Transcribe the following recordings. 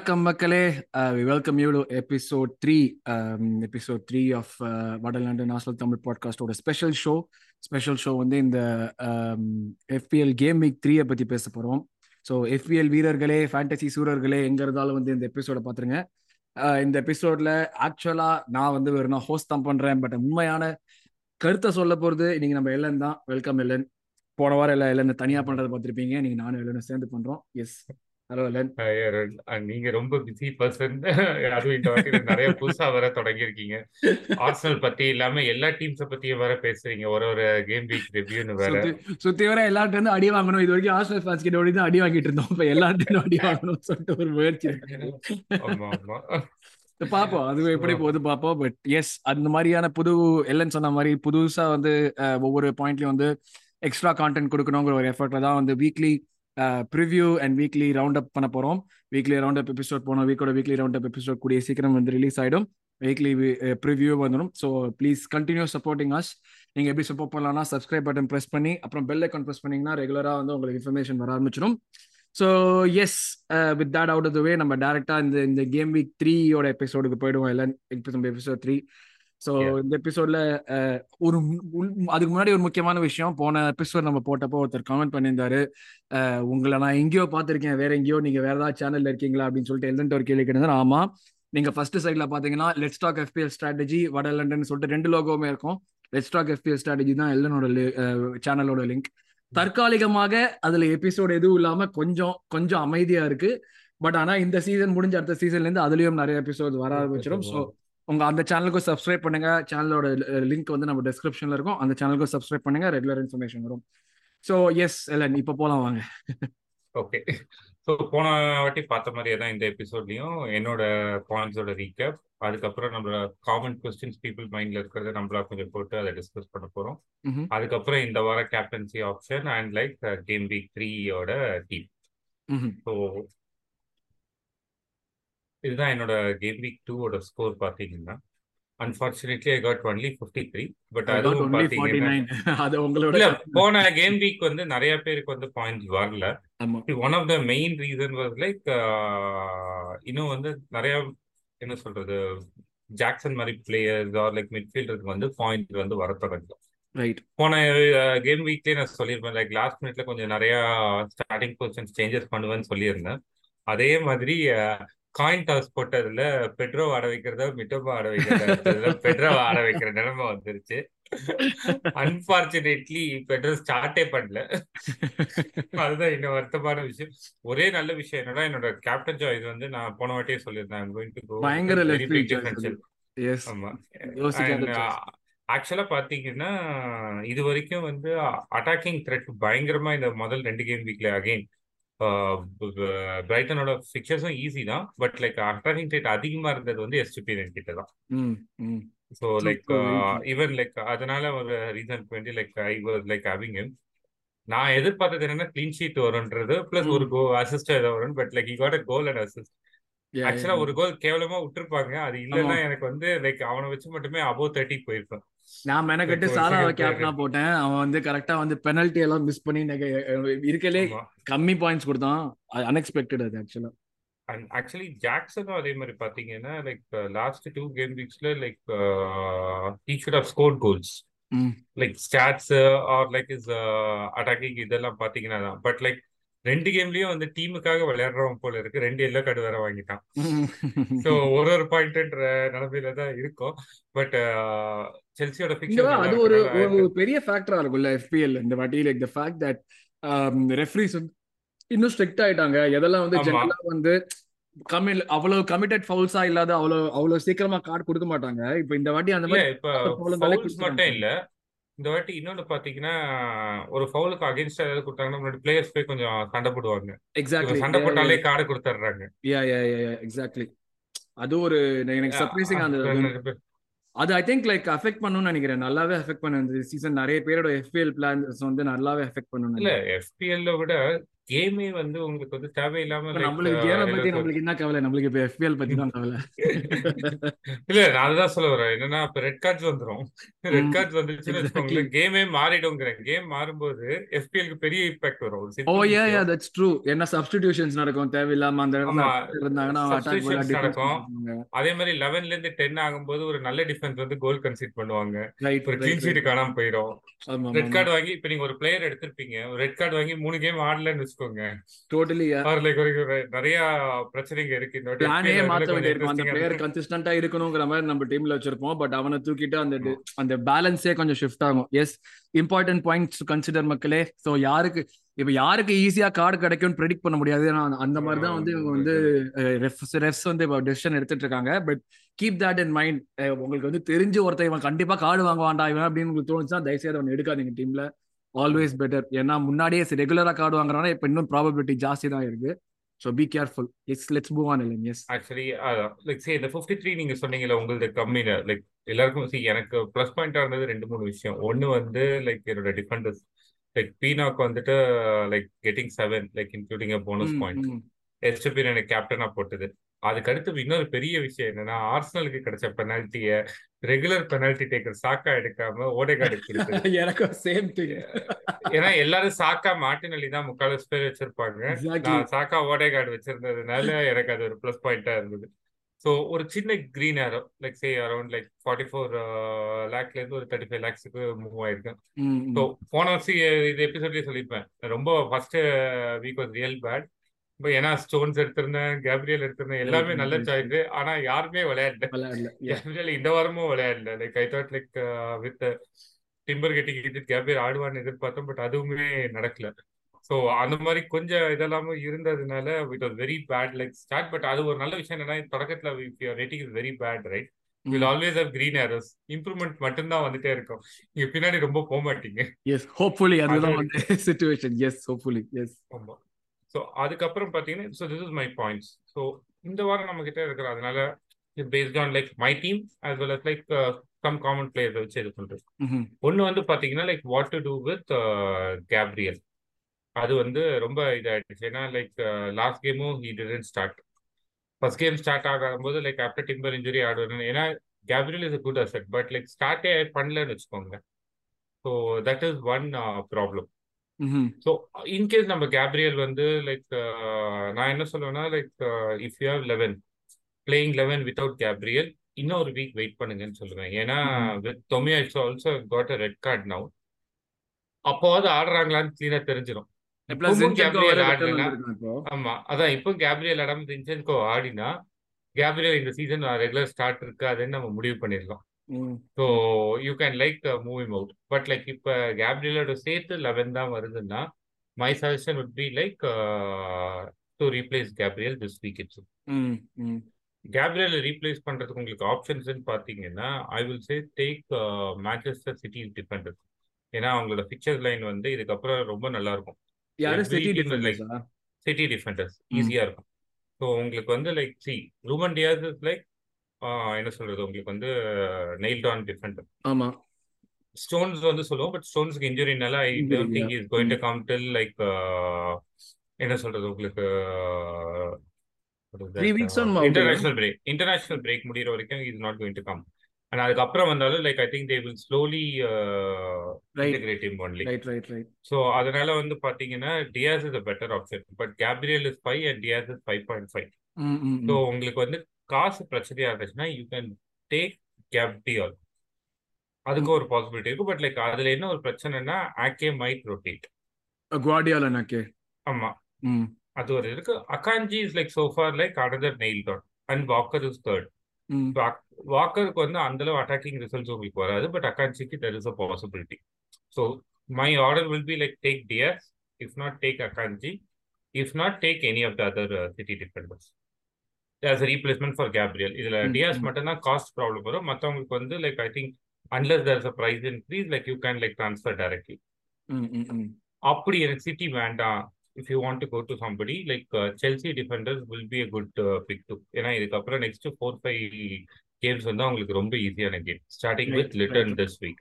வணக்கம் மக்களே. We welcome you to episode three episode three of வடலாண்டு national Tamil பாட்காஸ்டோட special show special show வந்து இந்த எஃபிஎல் கேம் வீக் த்ரீயை பற்றி பேச போகிறோம் ஸோ எஃபிஎல் வீரர்களே ஃபேண்டசி சூரர்களே எங்கே இருந்தாலும் வந்து இந்த எபிசோட பார்த்துருங்க uh, இந்த எபிசோட்ல ஆக்சுவலாக நான் வந்து வேறுனா ஹோஸ்ட் தான் பண்ணுறேன் பட் உண்மையான கருத்தை சொல்ல போகிறது இன்றைக்கி நம்ம எல்லன் தான். வெல்கம் எல்லன் போன வாரம் எல்லாம் எல்லன்னு தனியாக பண்ணுறதை பார்த்துருப்பீங்க. நீங்கள் நானும் எல்லனும் சேர்ந்து பண்ணுறோம் எஸ் ஹலோ எல்லன் நீங்க ரொம்ப பிஸி பர்சன் அதுவும் இந்த வாட்டி நிறைய புதுசா வர தொடங்கியிருக்கீங்க. ஆர்சனல் பத்தி இல்லாம எல்லா டீம்ஸ பத்தியும் வர பேசுறீங்க. ஒரு ஒரு கேம் வீக் ரிவ்யூன்னு வேற. சுத்தி வர எல்லார்ட்ட இருந்து அடி வாங்கணும். இது வரைக்கும் ஆர்சனல் ஃபேன்ஸ் கிட்ட ஓடி தான் அடி வாங்கிட்டு இருந்தோம். இப்ப எல்லார்ட்டும் அடி வாங்கணும்னு சொல்லிட்டு ஒரு முயற்சி ஆமா ஆமா. பாப்போம். அது எப்படி போகுது பாப்போம். பட் எஸ் அந்த மாதிரியான புது எல்லன்னு சொன்ன மாதிரி புதுசா வந்து ஒவ்வொரு பாயிண்ட்லயும் வந்து எக்ஸ்ட்ரா கான்டென்ட் கொடுக்கணுங்கிற ஒரு எஃபர்ட்ல தான் வந்து weekly preview and weekly round up பண்ண போகிறோம் வீக்லி ரவுண்ட் அப் எபிசோட் போனோம் வீக்கோட வீக்லி ரவுண்ட் அப் எபிசோட் கூடிய சீக்கிரம் வந்து ரிலீஸ் ஆகிடும் வீக்லி ப்ரிவ்யூ வந்துடும் so please continue supporting us நீங்கள் எப்படி சப்போர்ட் பண்ணலாம்னா சப்ஸ்கிரைப் பட்டன் ப்ரெஸ் பண்ணி அப்புறம் பெல் ஐக்கான் ப்ரெஸ் பண்ணிங்கன்னா ரெகுலராக வந்து உங்களுக்கு இன்ஃபர்மேஷன் வர ஆரம்பிச்சிடும். So yes with that out of way நம்ம டேரெக்டாக இந்த இந்த கேம் வீக் த்ரீயோட எபிசோடுக்கு போயிடுவோம். எல்லாம் எபிசோட் த்ரீ ஸோ இந்த எபிசோட்ல ஒரு அதுக்கு முன்னாடி ஒரு முக்கியமான விஷயம் போன எபிசோட் நம்ம போட்டப்போ ஒருத்தர் கமெண்ட் பண்ணியிருந்தாரு. உங்களை நான் எங்கேயோ பார்த்துருக்கேன். வேற எங்கேயோ நீங்க வேற ஏதாவது சேனல்ல இருக்கீங்களா? அப்படின்னு சொல்லிட்டு எல்லன்ட்டு ஒரு கேள்வி கேட்டது ஆமா. நீங்க ஃபர்ஸ்ட் சைட்ல பாத்தீங்கன்னா லெட்ஸ் டாக் எஃபிஎல் ஸ்ட்ராட்டஜி வட லண்டன் சொல்லிட்டு ரெண்டு லோகோவுமே இருக்கும். லெட்ஸ் டாக் எஃபிஎல் ஸ்ட்ராட்டஜி தான் எல்லனோட சேனலோட லிங்க் தற்காலிகமாக அதுல எபிசோட் எதுவும் இல்லாம கொஞ்சம் கொஞ்சம் அமைதியா இருக்கு. பட் ஆனா இந்த சீசன் முடிஞ்ச அடுத்த சீசன்ல இருந்து அதுலயும் நிறைய எபிசோட் வர ஆரம்பிச்சிடும் ஸோ உங்க அந்த சேனலுக்கும் சப்ஸ்கிரைப் பண்ணுங்க. சேனலோட லிங்க் வந்து நம்ம டிஸ்கிரிப்ஷன்ல இருக்கும். அந்த சேனலுக்கும் சப்ஸ்கிரைப் பண்ணுங்க. ரெகுலர் இன்ஃபர்மேஷன் வரும். ஸோ எஸ் இல்லை இப்போ போலாம் வாங்க. ஓகே ஸோ போன வாட்டி பார்த்த மாதிரியே தான் இந்த எபிசோட்லயும் என்னோட பாயிண்ட்ஸோட ரீகேப் அதுக்கப்புறம் நம்மளோட காமன் கொஸ்டின்ஸ் பீப்புள் மைண்ட்ல இருக்கிறத நம்மளா கொஞ்சம் போட்டு அதை டிஸ்கஸ் பண்ண போறோம். அதுக்கப்புறம் இந்த வார captaincy option and like game week த்ரீயோட டீம் ஸோ இதுதான் என்னோட கேம் வீக் டூவோட ஸ்கோர் பார்த்தீங்கன்னா unfortunately I got only fifty three but அதுவும் பாத்தீங்கன்னா போன கேம் வீக் வந்து நிறைய பேருக்கு வந்து பாயிண்ட்ஸ் வரல. One of the main reason was like இன்னும் வந்து நிறைய என்ன சொல்றது ஜாக்சன் மாதிரி பிளேயர்ஸ் ஆர் லைக் மிட்ஃபீல்டருக்கு வந்து பாயிண்ட் வந்து வர தொடங்கல. போன கேம் வீக்லயே நான் சொல்லியிருப்பேன் லைக் லாஸ்ட் மினிட்ல கொஞ்சம் நிறைய ஸ்டார்டிங் பொசிஷன்ஸ் சேஞ்சஸ் பண்ணுவேன்னு சொல்லியிருந்தேன். அதே மாதிரி காயின் டாஸ் போட்டதுல பெட்ரோ ஆட வைக்கிறத மிட்டோபா ஆட வைக்கிறத பெட்ரோ ஆட வைக்கிற நிலைமை வந்துருச்சு. அன்பார்ச்சுனேட்லி பெட்ரோ ஸ்டார்டே பண்ணல. அதுதான் இன்னும் வருத்தமான விஷயம். ஒரே நல்ல விஷயம் என்னன்னா என்னோட கேப்டன் சாய்ஸ் வந்து நான் போன வாட்டியே சொல்லியிருந்தேன் ஆக்சுவலா பாத்தீங்கன்னா இது வரைக்கும் வந்து அட்டாக்கிங் த்ரெட் பயங்கரமா இந்த முதல் ரெண்டு கேம் வீக்ல அகைன் பிரைட்டனோட பிக்சர்ஸும் ஈஸி தான். பட் லைக் அட்டாக்கிங் ரேட் அதிகமா இருந்தது வந்து எஸ்டிபிஎன் கிட்ட தான். ஸோ லைக் ஈவன் லைக் அதனால ஒரு ரீசன் வேண்டி like I was like having him நான் எதிர்பார்த்தது என்னன்னா கிளீன் ஷீட் வரும்ன்றது பிளஸ் ஒரு கோ அசிஸ்ட் ஏதோ வரும் but like got a goal and assist ஆக்சுவலா ஒரு கோல் கேவலமா விட்டுருப்பாங்க. அது இல்லைன்னா எனக்கு வந்து லைக் அவனை வச்சு மட்டுமே அபோவ் தேர்ட்டி போயிருப்பேன் நான் மெனக்கட்டு சாலாவை கேப்டனா போட்டேன். அவன் வந்து கரெக்டா வந்து பெனல்ட்டி எல்லாம் மிஸ் பண்ணி இருக்கலே கம்மி பாயிண்ட்ஸ் கொடுத்தான். அன்எக்ஸ்பெக்டட் அது ஆக்சுவலா ஆக்சுவலி ஜாக்சனும் அதே மாதிரி பாத்தீங்கன்னா like last two game வீக்ஸ்ல like he should have score goals like stats are like is attacking இதெல்லாம் பாத்தீங்கன்னா பட் லைக் ரெண்டு கேம்லயும் வந்து டீமுக்காக விளையாடுறவன் போல இருக்கு. ரெண்டு எல்லோ கார்டு வேற வாங்கிட்டான். சோ ஒரு ஒரு பாயிண்ட்ன்ற நிலைமையில தான் இருக்கும். பட் செல்சியோட அது ஒரு ஒரு பெரிய ஃபேக்டரா இருக்கும்ல எஃபிஎல் இந்த வாட்டி like the fact that refs இன்னும் ஸ்ட்ரிக்ட் ஆயிட்டாங்க. எதெல்லாம் வந்து ஜெனரலா வந்து கம்மி அவ்வளவு கமிட்டட் ஃபவுல்ஸா இல்லாத அவ்வளவு அவ்வளவு சீக்கிரமா கார்டு கொடுக்க மாட்டாங்க. இப்போ இந்த வாட்டி அந்த மாதிரி இப்ப மட்டும் இல்ல. இந்த வாட்டி இன்னொன்னு பாத்தீங்கன்னா ஒரு ஃபவுலுக்கு அகைன்ஸ்டா ஏதாவது கொடுத்தாங்கன்னா முன்னாடி பிளேயர்ஸ் போய் கொஞ்சம் சண்டை போடுவாங்க. எக்ஸாக்ட்லி சண்டை போட்டாலே கார்டு கொடுத்துட்றாங்க. யா யா யா எக்ஸாக்ட்லி அது ஒரு எனக்கு சர்ப்ரைசிங் அந்த அது ஐ திங்க் லைக் அஃபெக்ட் பண்ணணும்னு நினைக்கிறேன். நல்லாவே அஃபெக்ட் பண்ண இந்த சீசன் நிறைய பேரோட எஃபிஎல் பிளான்ஸ் வந்து நல்லாவே அஃபெக்ட் பண்ணணும் இல்ல எஃபிஎல்ல விட கேமே வந்து உங்களுக்கு வந்து தேவையில்லாம நம்மளுக்கு கேமை பத்தி நம்மளுக்கு என்ன கவலை? நம்மளுக்கு இப்ப எஃபிஎல் பத்தி தான் கவலை. இல்ல நான் அதுதான் சொல்ல வரேன். என்னன்னா இப்ப ரெட் கார்ட்ஸ் வந்துரும். ரெட் கார்ட்ஸ் வந்துச்சுன்னு வச்சுக்கோங்களேன். கேமே மாறிடுங்கிறேன் கேம் மாறும்போது எஃபிஎல்க்கு பெரிய இம்பாக்ட் வரும். Oh yeah yeah that's true என்ன சப்ஸ்டிடியூஷன்ஸ் நடக்கும்? தேவையில்லாம அந்த இருந்தாங்கன்னா நடக்கும். அதே மாதிரி லெவன்ல இருந்து டென் ஆகும்போது ஒரு நல்ல டிஃபென்ஸ் வந்து கோல் கன்சிட் பண்ணுவாங்க. ஒரு கிளீன் ஷீட் காணாம போயிடும். ரெட் கார்டு வாங்கி இப்ப நீங்க ஒரு பிளேயர் எடுத்திருப்பீங்க. ரெட் கார்டு வாங்கி மூணு கேம் ஆடலன்னு வச்சுக்கோங்க. டோட்டலி நிறைய பிரச்சனைங்க இருக்கு. இந்த பிளானே மாத்த வேண்டியிருக்கும். அந்த பிளேயர் கன்சிஸ்டன்டா இருக்கணுங்கிற மாதிரி நம்ம டீம்ல வச்சிருப்போம். பட் அவனை தூக்கிட்டு அந்த அந்த பேலன்ஸே கொஞ்சம் ஷிஃப்ட் ஆகும். எஸ் இம்பார்ட்டன்ட் பாயிண்ட்ஸ் கன்சிடர் மக்களே. ஸோ யாருக்கு இப்ப யாருக்கு ஈஸியா கார்டு கிடைக்கும்னு ப்ரெடிக்ட் பண்ண முடியாது. ஏன்னா அந்த மாதிரி தான் வந்து இவங்க வந்து ரெஃப்ஸ் ரெஃப்ஸ் வந்து இப்போ டெசிஷன் எடுத்துட்டு இருக்காங்க. But keep that in mind உங்களுக்கு வந்து தெரிஞ்சு ஒருத்தர் இவன் கண்டிப்பா கார்டு வாங்குவான்டா இவன் அப்படின்னு உங்களுக்கு தோணுச்சுன்னா தயவுசெய்து அவன் எடுக்காதீங்க டீம்ல ஆல்வேஸ் பெட்டர் ஏன்னா முன்னாடியே ரெகுலரா கார்டு வாங்குறானா இப்போ இன்னும் ப்ராபபிலிட்டி ஜாஸ்தி தான் இருக்கு. So be careful yes let's move on இல்லைங்க எஸ் ஆக்சுவலி லைக் சே இந்த ஃபிஃப்டி த்ரீ நீங்க சொன்னீங்கல்ல உங்களுக்கு கம்மி லைக் எல்லாருக்கும் சி எனக்கு ப்ளஸ் பாயிண்டா இருந்தது ரெண்டு மூணு விஷயம். ஒன்னு வந்து லைக் என்னோட டிஃபெண்டர்ஸ் லைக் பீனாக்கு வந்துட்டு like getting seven like including a bonus point Estupinan எனக்கு கேப்டனா போட்டது. அதுக்கு அடுத்து இன்னொரு பெரிய விஷயம் என்னன்னா ஆர்சனலுக்கு கிடைச்ச பெனால்ட்டிய ரெகுலர் பெனால்டி டேக்கர் சாக்கா எடுக்காம ஓடேகார்டு கொடுத்தது எனக்கு சேம் திங் ஏன்னா எல்லாரும் சாக்கா மாட்டினலி தான் முக்கால் பேர் வச்சிருப்பாங்க. நான் சாக்கா ஓடேகார்டு வச்சிருந்ததுனால எனக்கு அது ஒரு ப்ளஸ் பாயிண்டா இருந்தது. ஸோ ஒரு சின்ன green arrow like say around like forty four லேக்ல இருந்து ஒரு தேர்ட்டி ஃபைவ் லேக்ஸுக்கு மூவ் ஆயிருக்கேன் ஸோ போன வருஷம் இது எபிசோட்லயே சொல்லியிருப்பேன். ரொம்ப first week was real bad இப்போ ஏன்னா ஸ்டோன்ஸ் எடுத்திருந்தேன் கேப்ரியல் எடுத்திருந்தேன் எல்லாமே நல்ல சாய்ஸ் ஆனா யாருமே விளையாடல. கேப்ரியல் இந்த வாரமும் விளையாடல. Like I thought like with Timber getting இது கேப்ரியல் ஆடுவான்னு எதிர்பார்த்தோம் பட் அதுவுமே நடக்கல. ஸோ அந்த மாதிரி கொஞ்சம் இதெல்லாமும் இருந்ததுனால it was very bad like start but அது ஒரு நல்ல விஷயம் என்னன்னா தொடக்கத்தில் rating is very bad right will always have green arrows improvement மட்டும்தான் வந்துட்டே இருக்கும். நீங்க பின்னாடி ரொம்ப போக மாட்டீங்க. எஸ் ஹோப்ஃபுல்லி அதுதான் வந்து சிச்சுவேஷன் எஸ் ஹோப்ஃபுல்லி எஸ் ஆமா. ஸோ அதுக்கப்புறம் பார்த்தீங்கன்னா so this is my points so இந்த வாரம் நம்ம கிட்ட இருக்கிற அதனால based on like my team as well as like some common player வச்சு இது பண்றது ஒன்று வந்து பார்த்தீங்கன்னா like what to do with Gabriel அது வந்து ரொம்ப இதாயிடுச்சு. ஏன்னா லைக் லாஸ்ட் கேமும் he didn't start first game start ஆகும் போது லைக் ஆஃப்டர் டிம்பர் இன்ஜுரி ஆடுவேன் ஏன்னா Gabriel is good asset but like ஸ்டார்டே பண்ணலன்னு வச்சுக்கோங்க so that is one problem so in case நம்ம கேப்ரியல் வந்து லைக் நான் என்ன சொல்லுவேன்னா like if you have eleven playing eleven without Gabriel இன்னும் ஒரு வீக் வெயிட் பண்ணுங்கன்னு சொல்லுவேன். ஏன்னா with Tomiyasu it's also got a red card now அப்போவாது ஆடுறாங்களான்னு கிளீனா தெரிஞ்சிடும் கேப்ரியல் ஆடலனா ஆமா. அதான் இப்போ கேப்ரியல் ஆடாம ஜின்சென்கோ ஆடினா கேப்ரியல் இந்த சீசன் ரெகுலர் ஸ்டார்ட் இருக்கு அதுன்னு நம்ம முடிவு பண்ணிடலாம். So you can like moving out but like இப்போ கேப்ரியலோட சேர்த்து லெவன் தான் வருதுன்னா my suggestion would be like to replace Gabriel this week it's Gabriel replace பண்றதுக்கு உங்களுக்கு ஆப்ஷன்ஸ் பார்த்தீங்கன்னா I will say take Manchester City defender ஏன்னா அவங்களோட பிக்சர் லைன் வந்து இதுக்கப்புறம் ரொம்ப நல்லா இருக்கும் சிட்டி டிஃபெண்டர்ஸ் ஈஸியா இருக்கும். ஸோ உங்களுக்கு வந்து like see Ruben Dias is like என்ன சொல்றது? உங்களுக்கு வந்து நெயில் டான் டிஃபெண்டர் ஆமா. ஸ்டோன்ஸ் வந்து சொல்லுவோம் பட் ஸ்டோன்ஸ்க்கு இன்ஜுரினால I don't think is going to come till like என்ன சொல்றது உங்களுக்கு இன்டர்நேஷனல் பிரேக் இன்டர்நேஷனல் பிரேக் முடிகிற வரைக்கும் is not going to come and அதுக்கப்புறம் வந்தாலும் like I think they will slowly integrate him only right right right so அதனால வந்து பாத்தீங்கன்னா Dias is a better option but Gabriel is five and Dias is five point five so உங்களுக்கு வந்து காசு பிரச்சனையா இருந்துச்சுன்னா யூ கேன் டேக் கேப்டியால் அதுக்கு ஒரு பாசிபிலிட்டி இருக்கு. பட் லைக் அதுல என்ன ஒரு பிரச்சனைனா ஆக்கே மைட் ரொட்டேட் குவாடியால நாக்கே ஆமா. அது ஒரு இருக்கு. Akanji is like so far like another nailed on and Walker is third வாக்கருக்கு வந்து அந்த அளவு அட்டாக்கிங் ரிசல்ட்ஸ் உங்களுக்கு வராது. But அகாஞ்சிக்கு there is a possibility so my order will be like take Dias if not take Akanji if not take any of the other City defenders as replacement for Gabriel இதுல Dias மட்டும் தான் cost problem வரும். மற்றவங்களுக்கு வந்து like I think unless there's a price increase like you can like transfer directly அப்படி எனக்கு City வேண்டாம். If you want to go to somebody like Chelsea defenders will be a good pick too ஏன்னா இதுக்கப்புறம் next four five games வந்து அவங்களுக்கு ரொம்ப ஈஸியான game starting with Luton this week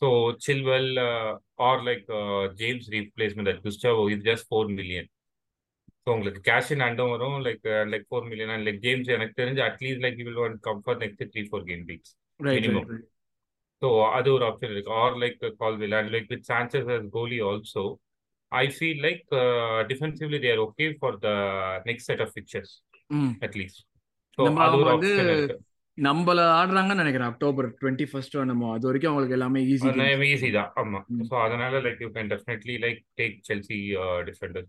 So Chilwell uh, or like uh, James replacement at Gustavo is just four million. So உங்களுக்கு cash in அண்டும் வரும். Like like four million and like James எனக்கு தெரிஞ்சு at least like will one comfort next three four game weeks minimum so அது ஒரு option இருக்கு. Or like Colwill and like with Sanchez as goalie also I feel like defensively they're okay for the next set of fixtures at least so அது ஒரு option இருக்கு. நம்மள ஆடுறாங்கன்னு நினைக்கிறேன் October twenty first நம்ம அது வரைக்கும் அவங்களுக்கு எல்லாமே ஈஸி ஈஸி தான். ஆமா. ஸோ அதனால like you can definitely like take Chelsea defender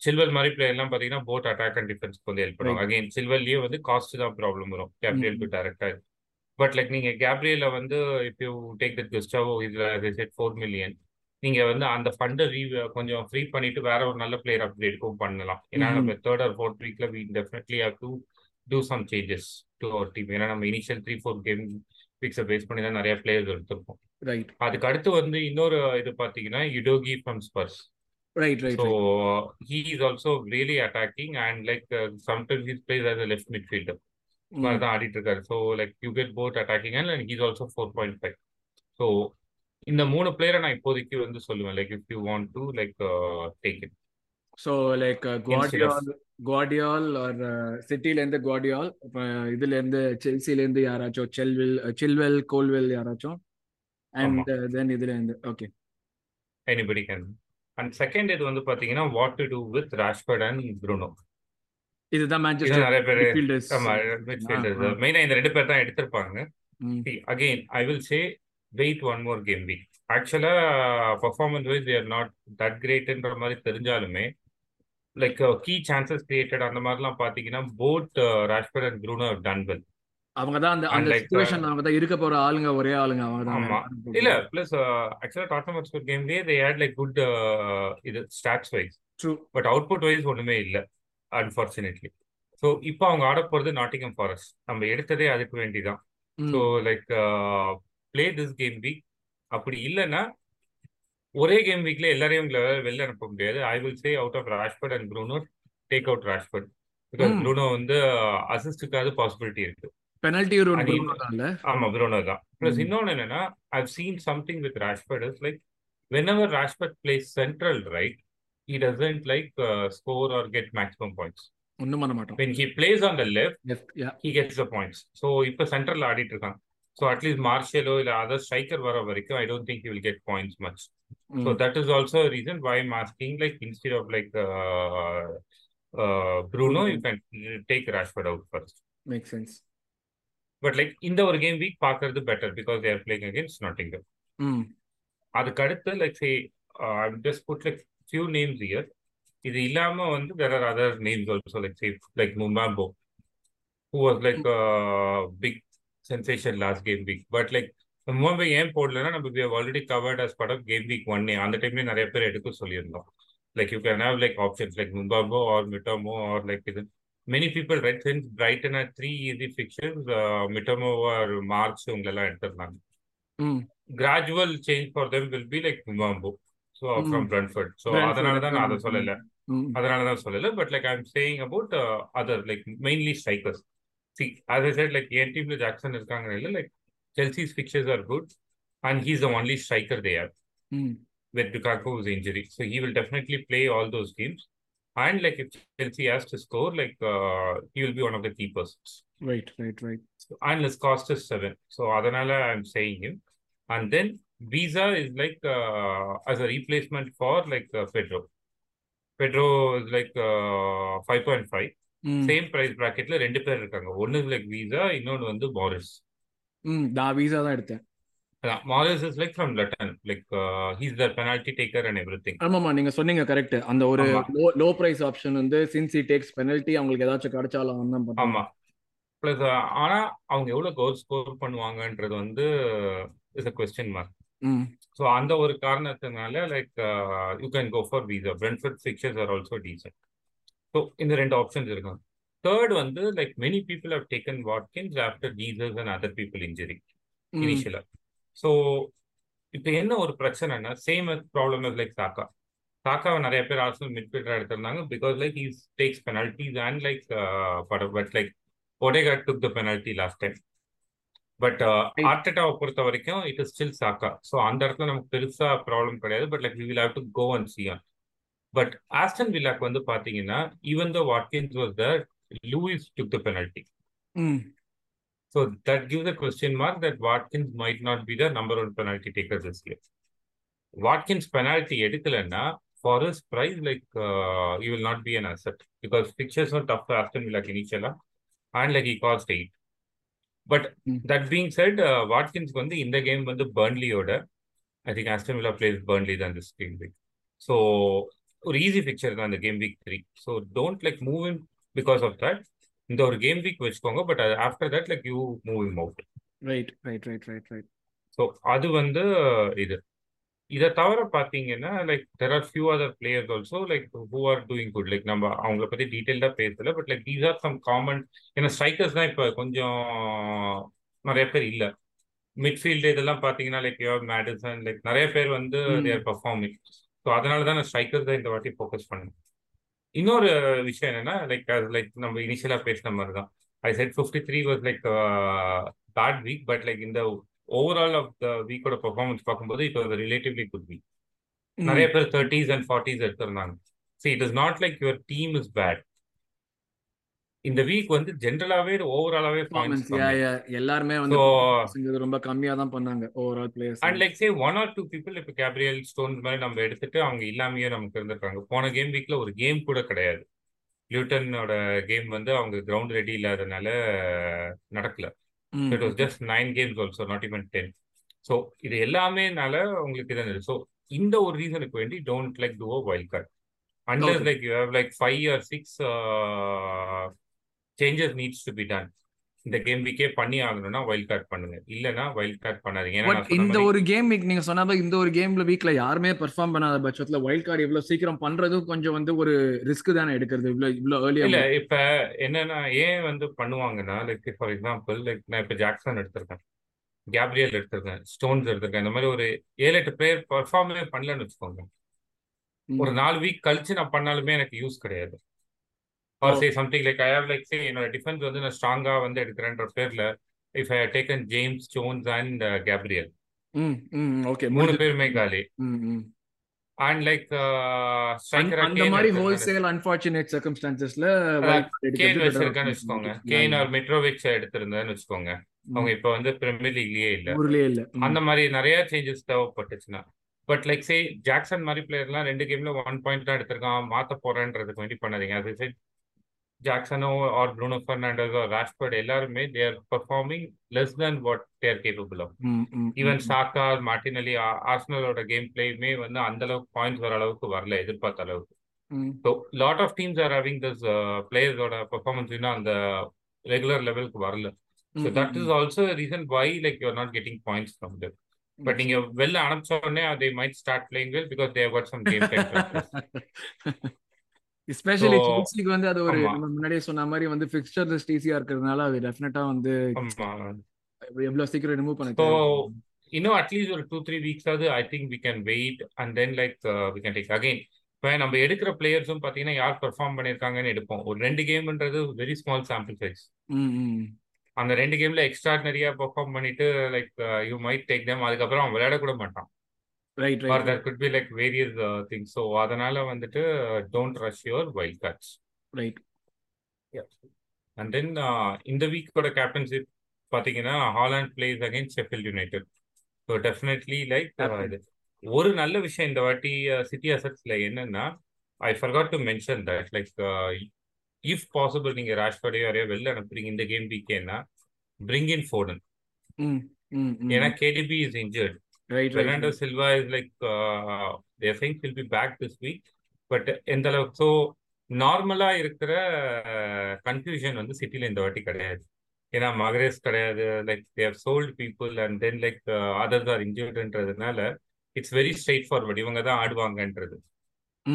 Silva மாதிரி பிளேயர் எல்லாம் பாத்தீங்கன்னா போட் அட்டாக் அண்ட் டிஃபென்ஸ்க்கு வந்து ஹெல்ப் பண்ணுவாங்க. அகைன் சில்வர்லயே வந்து காஸ்ட் தான் ப்ராப்ளம் வரும். கேப்ரியல் டு டேரக்டா பட் லைக் நீங்க கேப்ரியல வந்து இப் யூ டேக் தட் கஸ்டாவோ இதுல செட் ஃபோர் மில்லியன் நீங்க வந்து அந்த ஃபண்டை ரீ கொஞ்சம் ஃப்ரீ பண்ணிட்டு வேற ஒரு நல்ல பிளேயர் அப்கிரேடுக்கும் பண்ணலாம். ஏன்னா நம்ம தேர்ட் ஆர் ஃபோர்த் வீக்ல we definitely have to do some changes to our team ஏன்னா நம்ம இனிஷியல் த்ரீ ஃபோர் கேம் வீக்ஸை பேஸ் பண்ணி தான் நிறைய பிளேயர்ஸ் எடுத்திருப்போம் ரைட் அதுக்கு அடுத்து வந்து இன்னொரு இது பாத்தீங்கன்னா Udogie from Spurs Right, right. So uh, he is also really attacking and like uh, sometimes he plays as a left midfielder. Mm. ஆடிட்டு இருக்காரு so like you get both attacking and he's also four point five so இந்த மூணு பிளேயரை நான் இப்போதைக்கு வந்து சொல்லுவேன். Like if you want to like take it so like Gvardiol Gvardiol or சிட்டில இருந்து குவாடியால் இதுல இருந்து செல்சில இருந்து யாராச்சும் செல்வில் சில்வெல் கோல்வெல் யாராச்சும் அண்ட் தென் இதுல இருந்து okay anybody can and second இது வந்து பாத்தீங்கன்னா what to do with Rashford and Bruno இதுதான் மேன்செஸ்டர் நிறைய பேர் ஆமா மிட்ஃபீல்டர்ஸ் மெயினா இந்த ரெண்டு பேர் தான் எடுத்திருப்பாங்க. Again I will say wait one more game week ஆக்சுவலா performance wise they're not that கிரேட்ன்ற மாதிரி தெரிஞ்சாலுமே லைக் கீ சான்சஸ் கிரியேட்டட் அந்த மாதிரிலாம் பாத்தீங்கன்னா both Rashford and Bruno done well அவங்க தான் அந்த அந்த சிச்சுவேஷன் அவங்க தான் இருக்க போற ஆளுங்க ஒரே ஆளுங்க அவங்க தான் இல்ல பிளஸ் ஆக்சுவலா டாட்டம் ஹாட்ஸ்பர் கேம்லயே தே ஹேட் லைக் குட் இது stats wise true but output wise ஒண்ணுமே இல்ல அன்பார்ச்சுனேட்லி ஸோ இப்போ அவங்க ஆட போறது நாட்டிங்கம் ஃபாரஸ்ட் நம்ம எடுத்ததே அதுக்கு வேண்டிதான். So like play this game week அப்படி இல்லைன்னா ஒரே கேம் வீக்ல எல்லாரையும் வெளில அனுப்ப முடியாது. I will say out of Rashford and Bruno take out Rashford because Bruno வந்து அசிஸ்டுக்காவது பாசிபிலிட்டி இருக்கு. பெனல்டி ஆமா ப்ரூனோ தான் பிளஸ் இன்னொன்னு என்னன்னா I've seen something with Rashford is like whenever Rashford plays central right he doesn't like uh, score or get maximum points. ஒண்ணும் பண்ண மாட்டோம் when he plays on the left left yeah he gets the points so இப்ப central ஆடிட்டு இருக்கான் so at least மார்ஷலோ இல்ல other striker வர வரைக்கும் i don't think he will get points much mm. so that is also a reason why i'm asking like instead of like uh, uh, bruno mm. you can take rashford out first makes sense But like இந்த ஒரு game week பாக்குறது better because they are playing against nottingham mm. அதுக்கு அடுத்து like say just put like few names here. இது இல்லாம வந்து there are other names also like say like Mumambo who was like a big sensation last game week but like Mumbai ஏன் போடலன்னா நம்ம we have already covered as part of game week one அந்த டைம்ல நிறைய பேர் எடுக்க சொல்லியிருந்தோம் like you can have like options like Mumbambo or Mitamo or like இது many people right since Brighton had three easy fixtures uh, Mitamo or March உங்களெல்லாம் எடுத்திருந்தாங்க gradual change for them will be like Mumbambo so from Brentford so அதனால தான் நான் அதை சொல்லல அதனால தான் சொல்லல but like I'm saying about other like mainly strikers see as I said like என் டீம்ல ஜாக்சன் இருக்காங்க இல்லை like Chelsea's fixtures are good and he's the only striker they are with Lukaku's injury. So he will definitely play all those games. And like if Chelsea has to score, like uh, he will be one of the key persons. Right, right, right. So, and his cost is seven. So Adanala, I'm saying him. And then Visa is like uh, as a replacement for like uh, Pedro. Pedro is like uh, 5.5. Same price பிராக்கெட்ல ரெண்டு பேர் இருக்காங்க ஒன்னு like visa இன்னொன்னு வந்து Maurice ம் நான் Wissa தான் எடுத்தேன் Morris is like from Luton like he's the penalty taker and everything ஆமாமா நீங்க சொன்னீங்க கரெக்ட் அந்த ஒரு லோ பிரைஸ் ஆப்ஷன் வந்து சின்ஸ் ஹி டேக்ஸ் பெனல்டி அவங்களுக்கு ஏதாச்சும் கிடைச்சாலும் தான் ஆமா. பிளஸ் ஆனா அவங்க எவ்வளவு கோல் ஸ்கோர் பண்ணுவாங்கன்றது வந்து is a question mark so அந்த ஒரு காரணத்தினால like you can go for Wissa Brentford fixtures are also decent so இந்த ரெண்டு ஆப்ஷன்ஸ் இருக்காங்க தேர்ட் வந்து like many people have taken Watkins after Jesus and other people injury இனிஷியலா so இப்போ என்ன ஒரு பிரச்சனைனா சேம் ப்ராப்ளம் லைக் சாக்கா. சாக்காவை நிறைய பேர் ஆர்சனல் மிட்ஃபீல்டர் எடுத்திருந்தாங்க because like he's takes penalties and like but like Odegaard took the penalty last time but ஆர்டெட்டாவை பொறுத்த வரைக்கும் it is still Saka. So அந்த இடத்துல நமக்கு பெருசா ப்ராப்ளம் கிடையாது. But like we will have to go and see on but Aston வில்லாக்கு வந்து பாத்தீங்கன்னா even though Watkins was the Luiz took the penalty so that gives a question mark that Watkins might not be the number one penalty taker this year Watkins penalty எடுக்கலன்னா for his price, like uh, he will not be an asset because fixtures were tough for Aston Villa initially, and like he cost eight. But mm. that being said, uh, Watkins வந்து இந்த game வந்து பர்ன்லியோட I think Aston Villa plays Burnley தான் this game week so ஒரு easy fixture தான் இந்த game week three so don't like move in because of that இந்த ஒரு game week வச்சுக்கோங்க but after that like you move him out right right right right right so அது வந்து இது. இதை தவிர பார்த்தீங்கன்னா like there are few other players also like who are doing good like நம்ம அவங்கள பற்றி டீட்டெயில்டாக பேசல but like these are some common ஏன்னா ஸ்ட்ரைக்கர்ஸ் தான் இப்போ கொஞ்சம் நிறைய பேர் இல்லை. மிட்ஃபீல்டு இதெல்லாம் பார்த்தீங்கன்னா லைக் யுவர் மேடிசன் லைக் நிறைய பேர் வந்து தேர் பர்ஃபார்மிங் ஸோ அதனால தான் நான் ஸ்ட்ரைக்கர்ஸ் தான் இந்த வாட்டி ஃபோக்கஸ் பண்ணேன் இன்னொரு விஷயம் என்னன்னா லைக் லைக் நம்ம இனிஷியலாக பேசின மாதிரி தான் I said fifty three was like bad week but like இந்த ஓவரால் ஆஃப் த வீக்கோட பெர்ஃபார்மன்ஸ் பார்க்கும்போது it was relatively good week நிறைய பேர் தேர்ட்டிஸ் அண்ட் ஃபார்ட்டிஸ் எடுத்திருந்தாங்க. See it is not like your team is bad இந்த week வந்து ஜென்ரலாவே ஓவராலாவே எல்லாருமே வந்து ரொம்ப கம்மியா தான் பண்ணாங்க overall players and like say one or two people இப்ப கேப்ரியல் ஸ்டோன்ஸ் மாதிரி நம்ம எடுத்துட்டு அவங்க இல்லாமயே நமக்கு இருந்திருக்காங்க போன கேம் வீக்ல ஒரு கேம் கூட கிடையாது. லியூட்டனோட கேம் வந்து அவங்க கிரவுண்ட் ரெடி இல்லாதனால நடக்கல. It was just nine games also not even ten so இது எல்லாமேனால உங்களுக்கு இது ஸோ இந்த ஒரு ரீசனுக்கு வேண்டி don't like do wild card unless like you have like five or six changes needs to be done இந்த கேம் வீக்கே பண்ணி ஆகணும்னா வைல்ட் கார்டு பண்ணுங்க. இல்லனா வைல்ட் கார்டு பண்ணாதீங்க. இந்த ஒரு கேம் வீக் நீங்க சொன்ன இந்த ஒரு கேம்ல வீக்ல யாருமே பெர்ஃபார்ம் பண்ணாத பட்சத்துல வைல்ட் கார்டு இவ்வளவு சீக்கிரம் பண்றதும் கொஞ்சம் வந்து ஒரு ரிஸ்க் தானே எடுக்கிறது. இவ்வளவு இவ்வளவு ஏர்லியா இல்ல இப்ப என்னன்னா ஏன் வந்து பண்ணுவாங்கன்னா லைக் ஃபார் எக்ஸாம்பிள் லைக் நான் இப்ப ஜாக்சன் எடுத்திருக்கேன். கேப்ரியல் எடுத்திருக்கேன். ஸ்டோன்ஸ் எடுத்திருக்கேன். இந்த மாதிரி ஒரு ஏழு எட்டு பிளேயர் பர்ஃபார்மே பண்ணலன்னு வச்சுக்கோங்க. ஒரு நாலு வீக் கழிச்சு நான் பண்ணாலுமே எனக்கு யூஸ் கிடையாது. Or say something like I have like say என்னோட டிஃபென்ஸ் வந்து நான் ஸ்ட்ராங்கா வந்து எடுக்கிறேன்ற பேர்ல if I taken James Jones and Gabriel okay மூணு பேருமே காலி. அண்ட் லைக் அந்த மாதிரி ஹோல்சேல் அன்பார்ச்சுனேட் சர்க்கம்ஸ்டான்சஸ்ல கேன் வச்சிருக்கேன்னு வச்சுக்கோங்க. கேன் ஆர் மெட்ரோவிக்ஸ் எடுத்திருந்தேன்னு வச்சுக்கோங்க. அவங்க இப்ப வந்து பிரீமியர் லீக்லயே இல்ல. அந்த மாதிரி நிறைய சேஞ்சஸ் தேவைப்பட்டுச்சுன்னா. பட் லைக் சே ஜாக்சன் மாதிரி பிளேயர்லாம் ரெண்டு கேம்ல ஒன் பாயிண்ட் தான் எடுத்திருக்கான். மாத்த போறேன்றதுக்கு வேண்டி பண்ணாதீங்க. அது ஜாக்சனோ or Bruno Fernandes or Rashford எல்லாருமே they are performing less than what they're capable of even Saka Martinelli ஆர்ஸ்னலோட game பிளேயுமே வந்து அந்த அளவுக்கு பாயிண்ட்ஸ் வர அளவுக்கு வரல எதிர்பார்த்த அளவுக்கு. So lot of teams are having this பிளேயர்ஸோட performance இன்னும் அந்த ரெகுலர் லெவலுக்கு வரல. So that is also reason why like you're not getting points from that but நீங்க வெளில அனுப்பிச்ச உடனே they might start playing well because they got some game especially செல்சிக்கு வந்து அது ஒரு முன்னாடியே சொன்ன மாதிரி வந்து ஃபிக்ஸ்சர் லிஸ்ட் ஈஸியா இருக்கிறதுனால அது டெஃபினட்டா வந்து எவ்வளவு சீக்கிரம் ரிமூவ் பண்ண இன்னும் அட்லீஸ்ட் ஒரு டூ த்ரீ வீக்ஸ் ஆகுது. I think we can wait and then like we can take again இப்போ நம்ம எடுக்கிற பிளேயர்ஸும் பார்த்தீங்கன்னா யார் பெர்ஃபார்ம் பண்ணியிருக்காங்கன்னு எடுப்போம். ஒரு ரெண்டு கேம்ன்றது வெரி ஸ்மால் சாம்பிள் சைஸ் அந்த ரெண்டு கேம்ல எக்ஸ்ட்ராடினரியா பெர்ஃபார்ம் பண்ணிட்டு like you might take them அதுக்கப்புறம் அவன் விளையாட கூட மாட்டான். Right or that could be like various things so அதனால வந்துட்டு don't rush your wild cards right and then இந்த வீக்கோட கேப்டன்ஷிப் பார்த்தீங்கன்னா Haaland plays again Sheffield United so definitely like இது ஒரு நல்ல விஷயம் இந்த வாட்டி சிட்டி அசட்ஸ்ல என்னன்னா I forgot to mention that like if possible நீங்க ராஷ்பர்டே யாரையோ வெளில அனுப்புறீங்க இந்த கேம் வீக்கேன்னா பிரிங் இன் ஃபோர்டன் ஏன்னா KDB is injured Bernardo Silva is like they think will be back this week but எந்த அளவுக்கு ஸோ நார்மலா இருக்கிற uh, கன்ஃபியூஷன் வந்து சிட்டில இந்த வாட்டி கிடையாது. ஏன்னா மகரேஸ் கிடையாது like they've sold people and then like others are இன்ஜர்டுன்றதுனால it's very straightforward இவங்க தான் ஆடுவாங்கன்றது.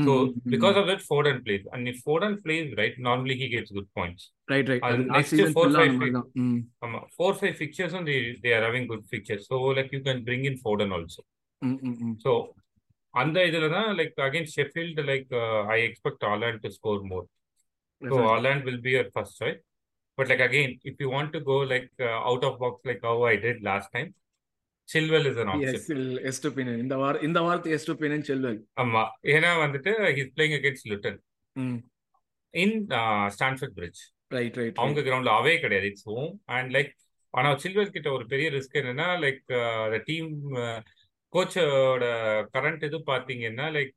So because of that, Foden plays, and if Foden plays right, normally he gets good points. Right, right. And next four five, um, four five fixtures, and they they are having good fixtures. So like you can bring in Foden also. Mm-mm. So அந்த இதுல தான் like again Sheffield like I expect Haaland to score more so Haaland will be your first choice but like again if you want to go like out of box like how I did last time Chilwell is an option Estupinan இந்த வார இந்த வாரத்து Estupinan Chilwell. ஆமா. ஏன்னா வந்துட்டு he's playing against Luton in Stamford Bridge right right அவங்க கிரவுண்ட்ல away கிடையாது இட்ஸ் ஹோம் அண்ட் லைக் ஆனா சில்வெல் கிட்ட ஒரு பெரிய ரிஸ்க் என்னன்னா லைக் டீம் கோச்சோட கரண்ட் இது பாத்தீங்கன்னா like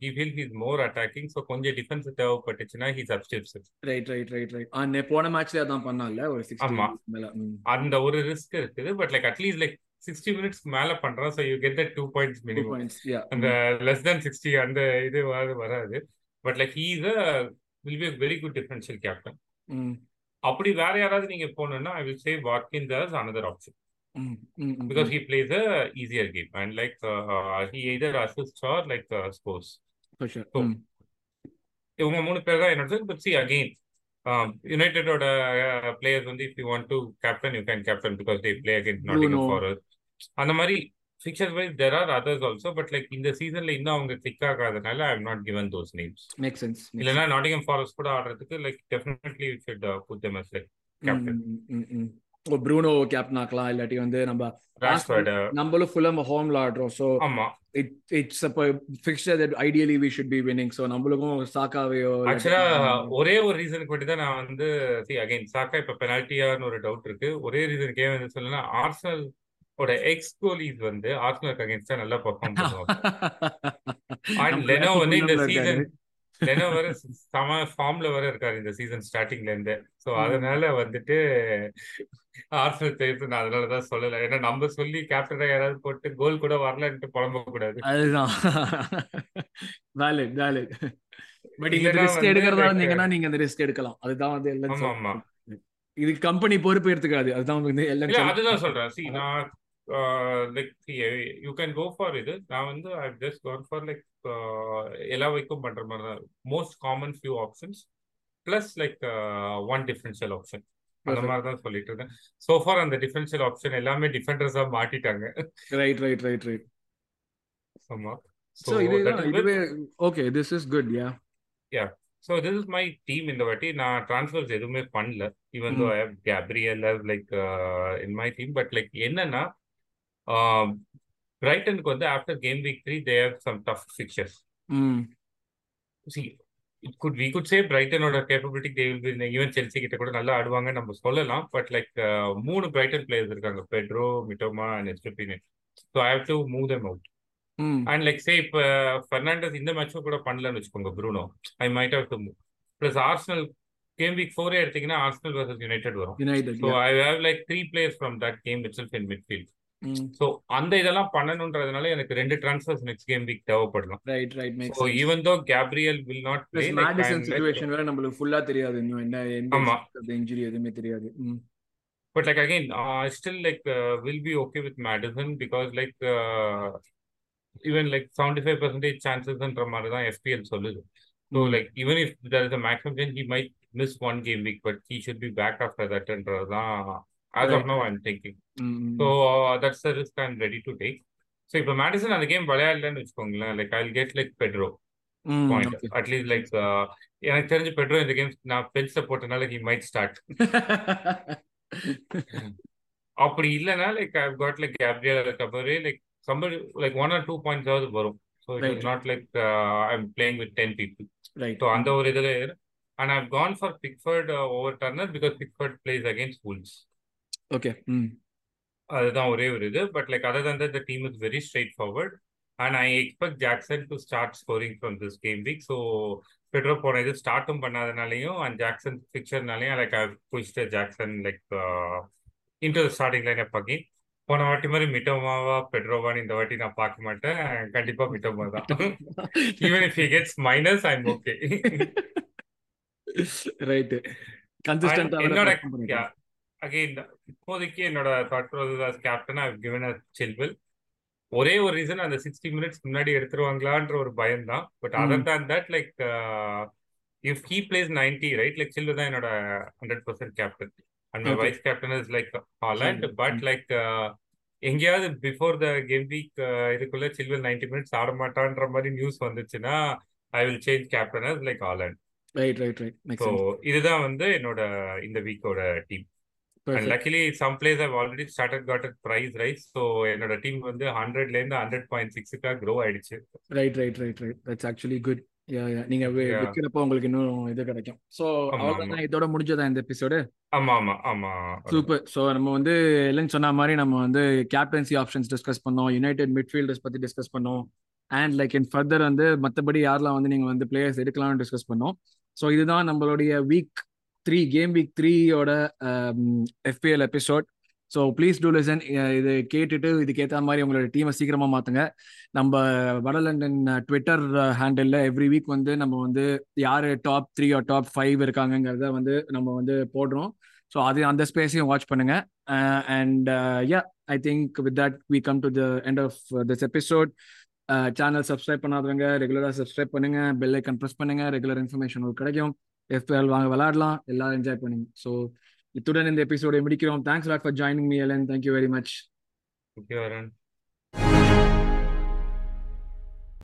he feel he's more attacking so கொஞ்சம் டிஃபென்ஸ் தேவைப்பட்டுச்சுன்னா he substitutes right right right right ஆ போன மேட்ச்ல அதான் பண்ணால ஒரு ஆமா. 60 மேல. ம். அந்த ஒரு ரிஸ்க் இருக்குது. But like at least like sixty minutes மேல பண்றான் so you get the two points Two minimum. அந்த லெஸ் தேன் சிக்ஸ்டி அந்த இது வராது வராது but like he is will be very good differential captain அப்படி வேற யாராவது நீங்க போகணும்னா I will say Watkin as another option hmm, hmm, hmm, because ம். he plays a easier game and like uh, uh, he either assists or like uh, scores. For sure. So, ம். இவங்க மூணு பேர் தான் என்னோட பட் சி அகெயின் யுனைடெடோட players வந்து if you want to captain you can captain because they play Nottingham Bruno. Forest அந்த மாதிரி fixture wise there are others also but like இந்த சீசன்ல இன்னும் அவங்க click ஆகாதனால I not given those names sense. makes இல்லைன்னா Nottingham forest கூட ஆடுறதுக்கு like definitely should put them as like. Captain. Oh Bruno captain ஆக்கலாம் இல்லாட்டி வந்து நம்ம நம்மளும் ஃபுல்லா ஹோம்ல ஆடுறோம் ஸோ ஆமா இட் இட்ஸ் அப்போ fixture that ideally we should be winning so நம்மளுக்கும் சாக்காவையோ ஆக்சுவலா ஒரே ஒரு ரீசனுக்கு மட்டும் தான் நான் வந்து சி அகைன் சாக்கா இப்ப பெனால்ட்டியான்னு ஒரு டவுட் இருக்கு ஒரே ரீசனுக்கு ஏன் வந்து சொல்லணும்னா ஆர்சனல் ஓட எக்ஸ் கோலிஸ் வந்து ஆர்சனலுக்கு அகைன்ஸ்டா நல்லா பெர்ஃபார்ம் பண்ணுவாங்க. லெனோ வந்து இந்த சீசன் லெனோ வர சம ஃபார்ம்ல வர இருக்காரு இந்த சீசன் ஸ்டார்டிங்ல இருந்து. சோ. அதனால வந்துட்டு ஆர்சனல் தெரிவித்து நான் அதனாலதான் சொல்லல. ஏன்னா நம்ம சொல்லி கேப்டனா யாராவது போட்டு கோல் கூட வரலன்ட்டு புலம்ப கூடாது. அதுதான். வேலிட் வேலிட் பட் இல்லைன்னா ரிஸ்க் எடுக்கிறதா இருந்தீங்கன்னா நீங்க அந்த ரிஸ்க் எடுக்கலாம். அதுதான் வந்து எல்லாம் ஆமா இது கம்பெனி பொறுப்பு எடுத்துக்காது. அதுதான் வந்து எல்லாம் அதுதான் சொல்றேன். சி நான் like you can go for இது நான் வந்து I just gone for like எல்லா வைக்கும் பண்ற மாதிரி தான் most common few options plus like one differential option அந்த. மாதிரி தான் சொல்லிட்டு இருக்கேன். சோ ஃபார் அந்த டிஃபரன்ஷியல் ஆப்ஷன் எல்லாமே டிஃபெண்டர்ஸா மாட்டிட்டாங்க. ரைட் ரைட் ரைட் ரைட் ஆமா. சோ இதுதான் இதுவே okay this is good yeah so this is my team இந்த வாட்டி. நான் ட்ரான்ஸ்ஃபர்ஸ் எதுவுமே பண்ணல. Even though I have Gabriel like in my team but like என்னன்னா பிரைட்டனுக்கு வந்து after game week three they have some tough fixtures see it could we could say பிரைட்டனோட capability they will even Chelsea கிட்ட கூட நல்லா ஆடுவாங்க நம்ம சொல்லலாம். But like மூணு பிரைட்டன் பிளேயர்ஸ் இருக்காங்க. Pedro Mitoma and Estupinan so I have to move them out and like say இப்போ Fernandes இந்த மேட்சும் கூட பண்ணலன்னு வச்சுக்கோங்க Bruno I might have to move plus Arsenal game week ஃபோரே எடுத்தீங்கன்னா ஆர்சனல் வர்சஸ் யுனைடெட் வரும். So I have like three players from that game itself in midfield so அந்த இதெல்லாம் பண்ணணுன்றதுனால எனக்கு ரெண்டு ட்ரான்ஸ்ஃபர்ஸ் நெக்ஸ்ட் கேம் வீக் தேவைப்படலாம் right right max so even though Gabriel will not play Maddison situation வேற நம்மளுக்கு ஃபுல்லா தெரியாது இன்னும் என்ன ஆமா. இன்ஜுரி எதுவுமே தெரியாது ம் But like again, uh, still like uh, will be okay with Madison because like uh, even like 75 percentage chances ன்ற மாதிரி தான் FPL சொல்லுது. Mm. like even if there is a maximum chance he might miss one game week, but he should be back after that ன்றதுதான் as of Right. now I'm thinking. ம், ம். So uh, that's the risk I'm ready to take. So இப்போ Maddison அந்த கேம் விளையாடலன்னு வச்சுக்கோங்களேன் like I get like Pedro hmm, point okay. At least like எனக்கு தெரிஞ்சு Pedro இந்த கேம் நான் பெஞ்ச்ல போட்டனால ஹி மைட் ஸ்டார்ட் அப்படி இல்லைன்னா like I got like Gabriel கபரே like somebody like one or two points ஆவது வரும் so it Right. Is not like I am playing with ten people right so அந்த ஒரு இதில் and I've gone for Pickford over Turner because Pickford plays against Wolves okay hmm அதுதான் ஒரே ஒரு இது. But like other than the team is very straightforward and I expect Jackson to start scoring from this game week so Pedro போன இது ஸ்டார்ட்டும் பண்ணாதனாலையும் and Jackson பிக்சர்னாலையும் like I pushed Jackson like into starting line up again போன வாட்டி மாதிரி மிட்டோமாவா பெட்ரோவான்னு இந்த வாட்டி நான் பார்க்க மாட்டேன். கண்டிப்பா மிட்டோமா தான். Even if gets minus I'm okay right என்னோட அகைன் இப்போதைக்கு என்னோட thought process captain I given a Chilwell ஒரே ஒரு ரீசன் அந்த சிக்ஸ்டி மினிட்ஸ் முன்னாடி எடுத்துருவாங்களான்ற ஒரு பயம் தான் but other than that like if he plays ninety right like Silva தான் என்னோட hundred percent captain and my. Vice captain is like Haaland. But. Like எங்கேயாவது பிஃபோர் த கேம் வீக் இதுக்குள்ள Silva ninety minutes ஆட மாட்டான்ற மாதிரி news வந்துச்சுன்னா I will change captain like Haaland right right right so இதுதான் வந்து என்னோட இந்த வீக்கோட team and luckily some players have already started got price rise so என்னோட டீம் வந்து ஹண்ட்ரட்ல இருந்து ஹண்ட்ரட் பாயிண்ட் சிக்ஸுக்காக க்ரோ ஆயிடுச்சு. Right right right right that's actually good நீங்க விற்கிறப்போ உங்களுக்கு இன்னும் இது கிடைக்கும். அவ்வளோதான் இதோட முடிஞ்சதா இந்த எபிசோடு ஆமா ஆமா ஆமா. சூப்பர் ஸோ நம்ம வந்து இல்லைன்னு சொன்ன மாதிரி நம்ம வந்து கேப்டன்சி ஆப்ஷன்ஸ் டிஸ்கஸ் பண்ணோம். யுனைடெட் மிட்ஃபீல்டர்ஸ் பத்தி டிஸ்கஸ் பண்ணோம். அண்ட் லைக் இன் ஃபர்தர் வந்து மற்றபடி யாரெல்லாம் வந்து நீங்கள் வந்து பிளேயர்ஸ் எடுக்கலாம்னு டிஸ்கஸ் பண்ணோம். ஸோ இதுதான் நம்மளுடைய வீக் த்ரீ கேம் வீக் த்ரீயோட FPL episode so please do listen இது கேட்டுட்டு இதுக்கேற்ற மாதிரி உங்களோட டீமை சீக்கிரமாக மாற்றுங்க நம்ம வட London twitter handle every week வந்து நம்ம வந்து யார் top three or top five இருக்காங்கங்கிறத வந்து நம்ம வந்து போடுறோம். ஸோ அது அந்த ஸ்பேஸையும் வாட்ச் பண்ணுங்க. And ya I think with that we come to the end of this episode channel subscribe பண்ணாதவங்க ரெகுலராக சப்ஸ்கிரைப் பண்ணுங்க. பெல் ஐக்கன் ப்ரெஸ் பண்ணுங்க. ரெகுலர் இன்ஃபர்மேஷன் உங்களுக்கு கிடைக்கும். எஃப்எல் வாங்க விளாடலாம் எல்லாரும் என்ஜாய் பண்ணுங்க. ஸோ இத்துடன் இந்த எபிசோடை முடிக்கிறோம். Thanks lot for joining me Alan thank you very much okay